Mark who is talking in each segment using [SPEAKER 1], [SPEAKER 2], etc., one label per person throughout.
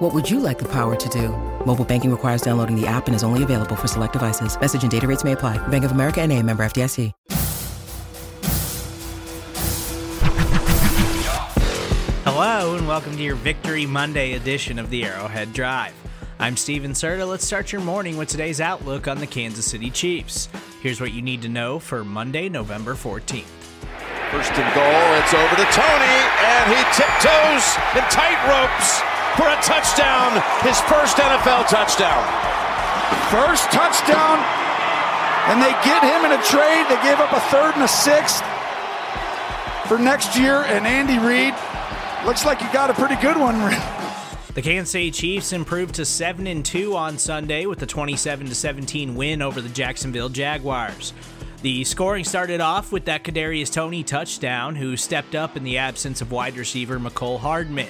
[SPEAKER 1] What would you like the power to do? Mobile banking requires downloading the app and is only available for select devices. Message and data rates may apply. Bank of America and a member FDIC.
[SPEAKER 2] Hello and welcome to your Victory Monday edition of the Arrowhead Drive. I'm Stephen Serda. Let's start your morning with today's outlook on the Kansas City Chiefs. Here's what you need to know for Monday, November 14th.
[SPEAKER 3] First and goal, it's over to Toney, and he tiptoes and tight ropes for a touchdown, his first NFL touchdown.
[SPEAKER 4] First touchdown, and they get him in a trade. They gave up a third and a sixth for next year, and Andy Reid looks like you got a pretty good one.
[SPEAKER 2] The Kansas City Chiefs improved to 7 and 2 on Sunday with a 27 17 win over the Jacksonville Jaguars. The scoring started off with that Kadarius Toney touchdown, who stepped up in the absence of wide receiver Mecole Hardman.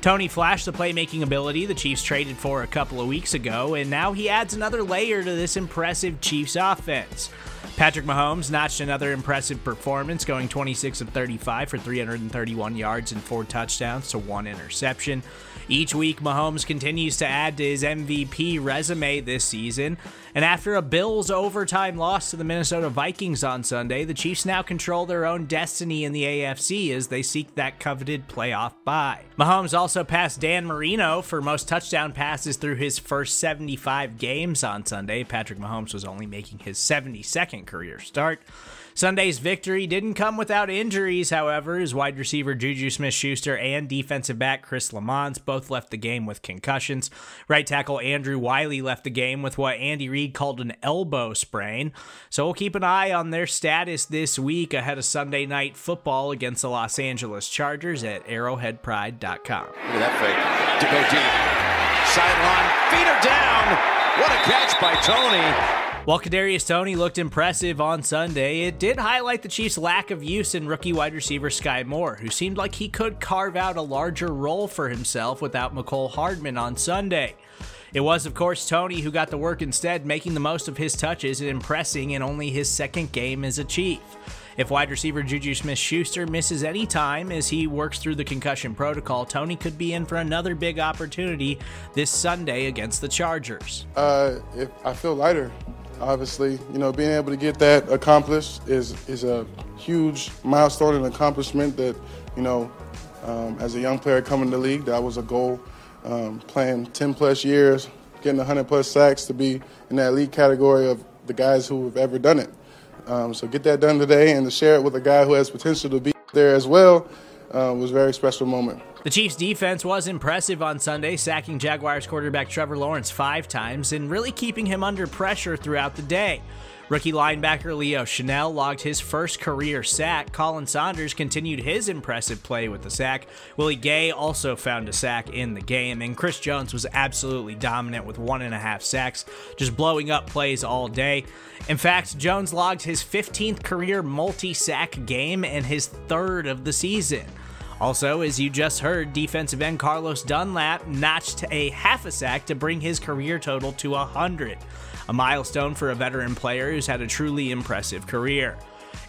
[SPEAKER 2] Toney flashed the playmaking ability the Chiefs traded for a couple of weeks ago, and now he adds another layer to this impressive Chiefs offense. Patrick Mahomes notched another impressive performance, going 26 of 35 for 331 yards and four touchdowns to one interception. Each week, Mahomes continues to add to his MVP resume this season. And after a Bills overtime loss to the Minnesota Vikings on Sunday, the Chiefs now control their own destiny in the AFC as they seek that coveted playoff bye. Mahomes also passed Dan Marino for most touchdown passes through his first 75 games on Sunday. Patrick Mahomes was only making his 72nd career start. Sunday's victory didn't come without injuries, however, as wide receiver Juju Smith Schuster and defensive back Chris Lammons both left the game with concussions. Right tackle Andrew Wylie left the game with what Andy Reid called an elbow sprain. So we'll keep an eye on their status this week ahead of Sunday night football against the Los Angeles Chargers at arrowheadpride.com.
[SPEAKER 3] Look at that fake to go deep. Sideline, feeder down. What a catch by Toney.
[SPEAKER 2] While Kadarius Toney looked impressive on Sunday, it did highlight the Chiefs' lack of use in rookie wide receiver Skyy Moore, who seemed like he could carve out a larger role for himself without Mecole Hardman on Sunday. It was, of course, Toney who got the work instead, making the most of his touches and impressing in only his second game as a Chief. If wide receiver Juju Smith Schuster misses any time as he works through the concussion protocol, Toney could be in for another big opportunity this Sunday against the Chargers.
[SPEAKER 5] Uh, if I feel lighter, obviously. You know, being able to get that accomplished is is a huge milestone and accomplishment that, you know, um, as a young player coming to the league, that was a goal. Um, playing 10 plus years, getting 100 plus sacks to be in that league category of the guys who have ever done it. Um, so get that done today and to share it with a guy who has potential to be there as well uh, was a very special moment.
[SPEAKER 2] The Chiefs' defense was impressive on Sunday, sacking Jaguars quarterback Trevor Lawrence five times and really keeping him under pressure throughout the day. Rookie linebacker Leo Chenal logged his first career sack. Khalen Saunders continued his impressive play with the sack. Willie Gay also found a sack in the game, and Chris Jones was absolutely dominant with one and a half sacks, just blowing up plays all day. In fact, Jones logged his 15th career multi sack game and his third of the season. Also, as you just heard, defensive end Carlos Dunlap notched a half a sack to bring his career total to 100, a milestone for a veteran player who's had a truly impressive career.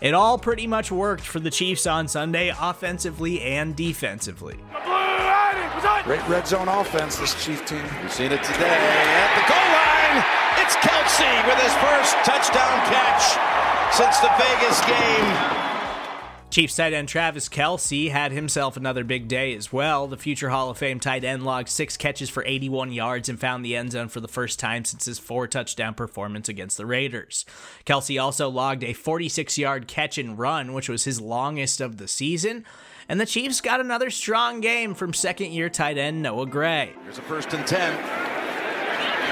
[SPEAKER 2] It all pretty much worked for the Chiefs on Sunday, offensively and defensively.
[SPEAKER 4] Great red zone offense, this Chief team.
[SPEAKER 3] We've seen it today at the goal line. It's Kelce with his first touchdown catch since the Vegas game.
[SPEAKER 2] Chiefs tight end Travis Kelce had himself another big day as well. The future Hall of Fame tight end logged six catches for 81 yards and found the end zone for the first time since his four touchdown performance against the Raiders. Kelce also logged a 46 yard catch and run, which was his longest of the season. And the Chiefs got another strong game from second year tight end Noah Gray.
[SPEAKER 3] Here's a first and 10.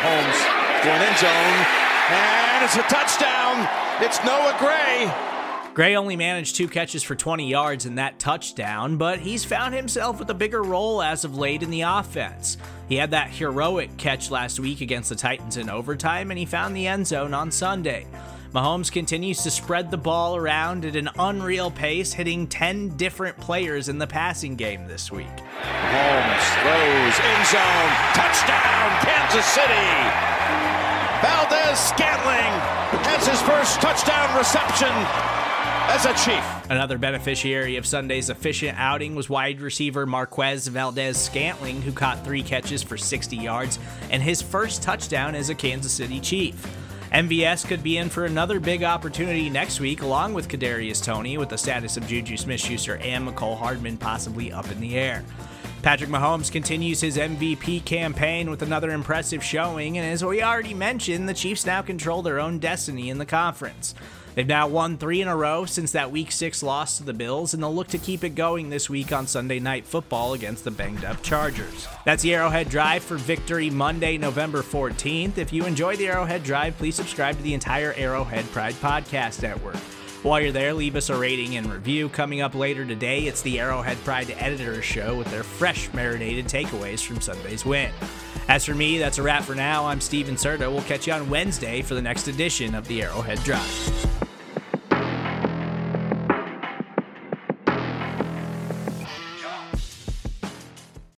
[SPEAKER 3] Holmes for an end zone. And it's a touchdown. It's Noah Gray.
[SPEAKER 2] Gray only managed two catches for 20 yards in that touchdown, but he's found himself with a bigger role as of late in the offense. He had that heroic catch last week against the Titans in overtime, and he found the end zone on Sunday. Mahomes continues to spread the ball around at an unreal pace, hitting 10 different players in the passing game this week.
[SPEAKER 3] Mahomes throws end zone, touchdown, Kansas City. Valdes Scantling has his first touchdown reception as a Chief.
[SPEAKER 2] Another beneficiary of Sunday's efficient outing was wide receiver Marquez Valdes Scantling, who caught three catches for 60 yards and his first touchdown as a Kansas City Chief. MVS could be in for another big opportunity next week, along with Kadarius Toney, with the status of Juju Smith-Schuster and Mecole Hardman possibly up in the air. Patrick Mahomes continues his MVP campaign with another impressive showing, and as we already mentioned, the Chiefs now control their own destiny in the conference. They've now won three in a row since that Week 6 loss to the Bills, and they'll look to keep it going this week on Sunday Night Football against the banged up Chargers. That's the Arrowhead Drive for Victory Monday, November 14th. If you enjoy the Arrowhead Drive, please subscribe to the entire Arrowhead Pride Podcast Network. While you're there, leave us a rating and review. Coming up later today, it's the Arrowhead Pride Editors Show with their fresh marinated takeaways from Sunday's win. As for me, that's a wrap for now. I'm Stephen Serda. We'll catch you on Wednesday for the next edition of the Arrowhead Drive.